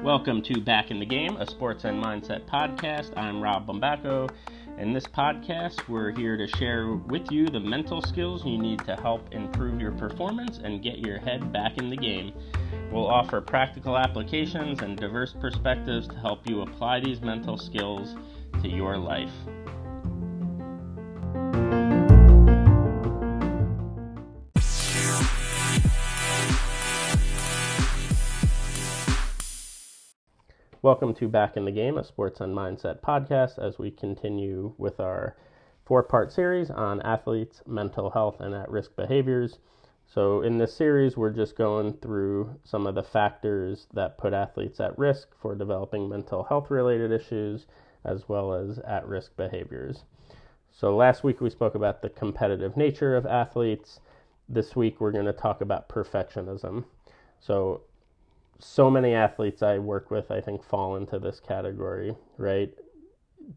Welcome to Back in the Game, a sports and mindset podcast. I'm Rob Bombacco. In this podcast, we're here to share with you the mental skills you need to help improve your performance and get your head back in the game. We'll offer practical applications and diverse perspectives to help you apply these mental skills to your life. Welcome to Back in the Game, a sports and mindset podcast, as we continue with our four part series on athletes, mental health, and at risk behaviors. So, in this series, we're just going through some of the factors that put athletes at risk for developing mental health related issues as well as at risk behaviors. So, last week we spoke about the competitive nature of athletes. This week we're going to talk about perfectionism. So, so many athletes I work with, I think, fall into this category, right?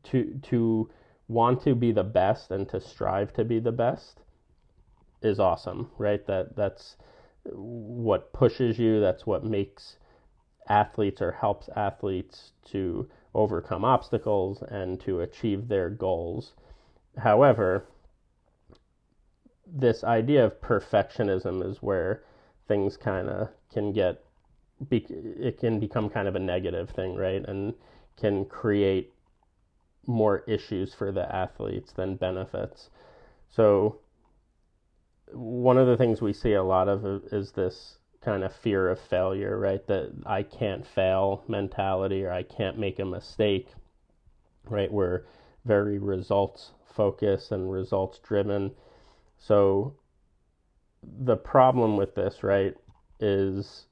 To to want to be the best and to strive to be the best is awesome, right? That that's what pushes you. That's what makes athletes or helps athletes to overcome obstacles and to achieve their goals. However, this idea of perfectionism is where things kind of can get be, it can become kind of a negative thing, right? And can create more issues for the athletes than benefits. So, one of the things we see a lot of is this kind of fear of failure, right? That I can't fail mentality or I can't make a mistake, right? We're very results focused and results driven. So, the problem with this, right, is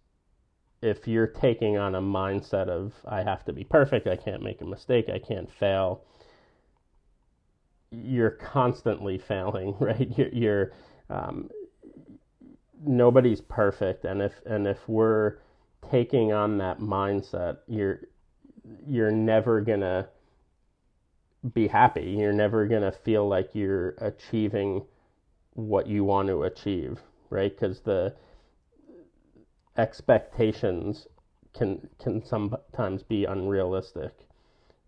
if you're taking on a mindset of I have to be perfect, I can't make a mistake, I can't fail, you're constantly failing, right? You're, you're um, nobody's perfect, and if and if we're taking on that mindset, you're you're never gonna be happy. You're never gonna feel like you're achieving what you want to achieve, right? Because the expectations can can sometimes be unrealistic,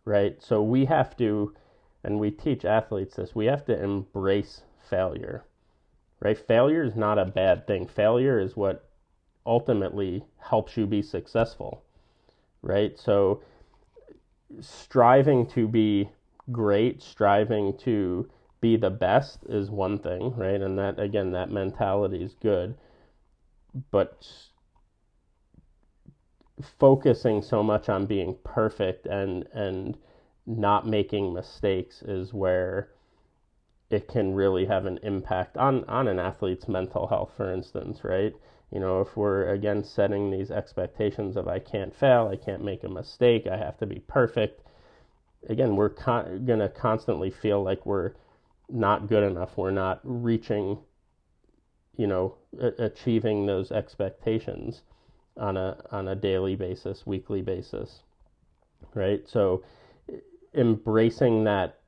right? So we have to, and we teach athletes this. We have to embrace failure, right? Failure is not a bad thing. Failure is what ultimately helps you be successful, right? So striving to be great, striving to be the best is one thing, right? And that again, that mentality is good, but focusing so much on being perfect and and not making mistakes is where it can really have an impact on on an athlete's mental health for instance right? You know if we're again setting these expectations of i can't fail i can't make a mistake i have to be perfect again we're con- going to constantly feel like we're not good enough. We're not reaching you know a- achieving those expectations on a on a daily basis, weekly basis. Right? So embracing that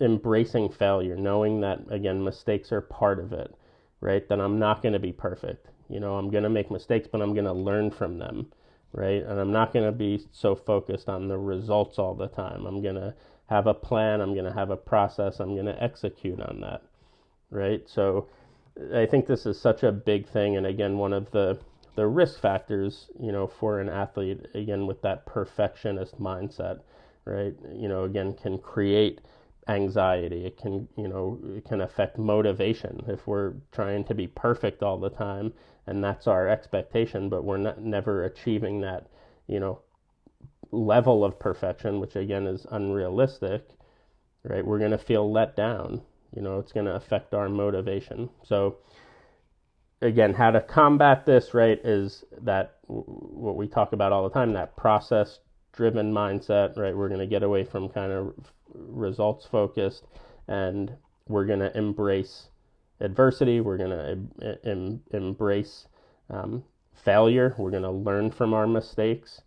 embracing failure, knowing that again mistakes are part of it, right? That I'm not going to be perfect. You know, I'm going to make mistakes, but I'm going to learn from them, right? And I'm not going to be so focused on the results all the time. I'm going to have a plan, I'm going to have a process, I'm going to execute on that, right? So I think this is such a big thing and again one of the the risk factors, you know, for an athlete, again, with that perfectionist mindset, right? You know, again, can create anxiety. It can, you know, it can affect motivation if we're trying to be perfect all the time and that's our expectation, but we're not never achieving that, you know, level of perfection, which again is unrealistic, right? We're going to feel let down. You know, it's going to affect our motivation. So, again, how to combat this, right, is that what we talk about all the time that process driven mindset, right? We're going to get away from kind of results focused and we're going to embrace adversity. We're going to em- embrace um, failure. We're going to learn from our mistakes.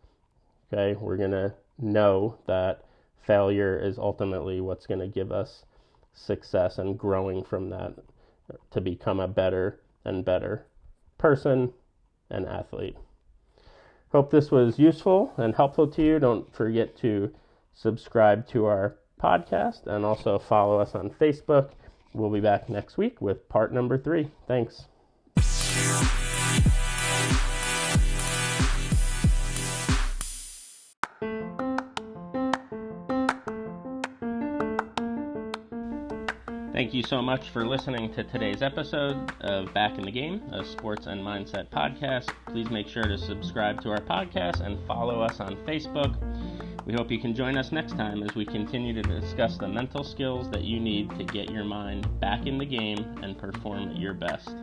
Okay. We're going to know that failure is ultimately what's going to give us success and growing from that to become a better and better person and athlete. Hope this was useful and helpful to you. Don't forget to subscribe to our podcast and also follow us on Facebook. We'll be back next week with part number three. Thanks. Thank you so much for listening to today's episode of Back in the Game, a sports and mindset podcast. Please make sure to subscribe to our podcast and follow us on Facebook. We hope you can join us next time as we continue to discuss the mental skills that you need to get your mind back in the game and perform at your best.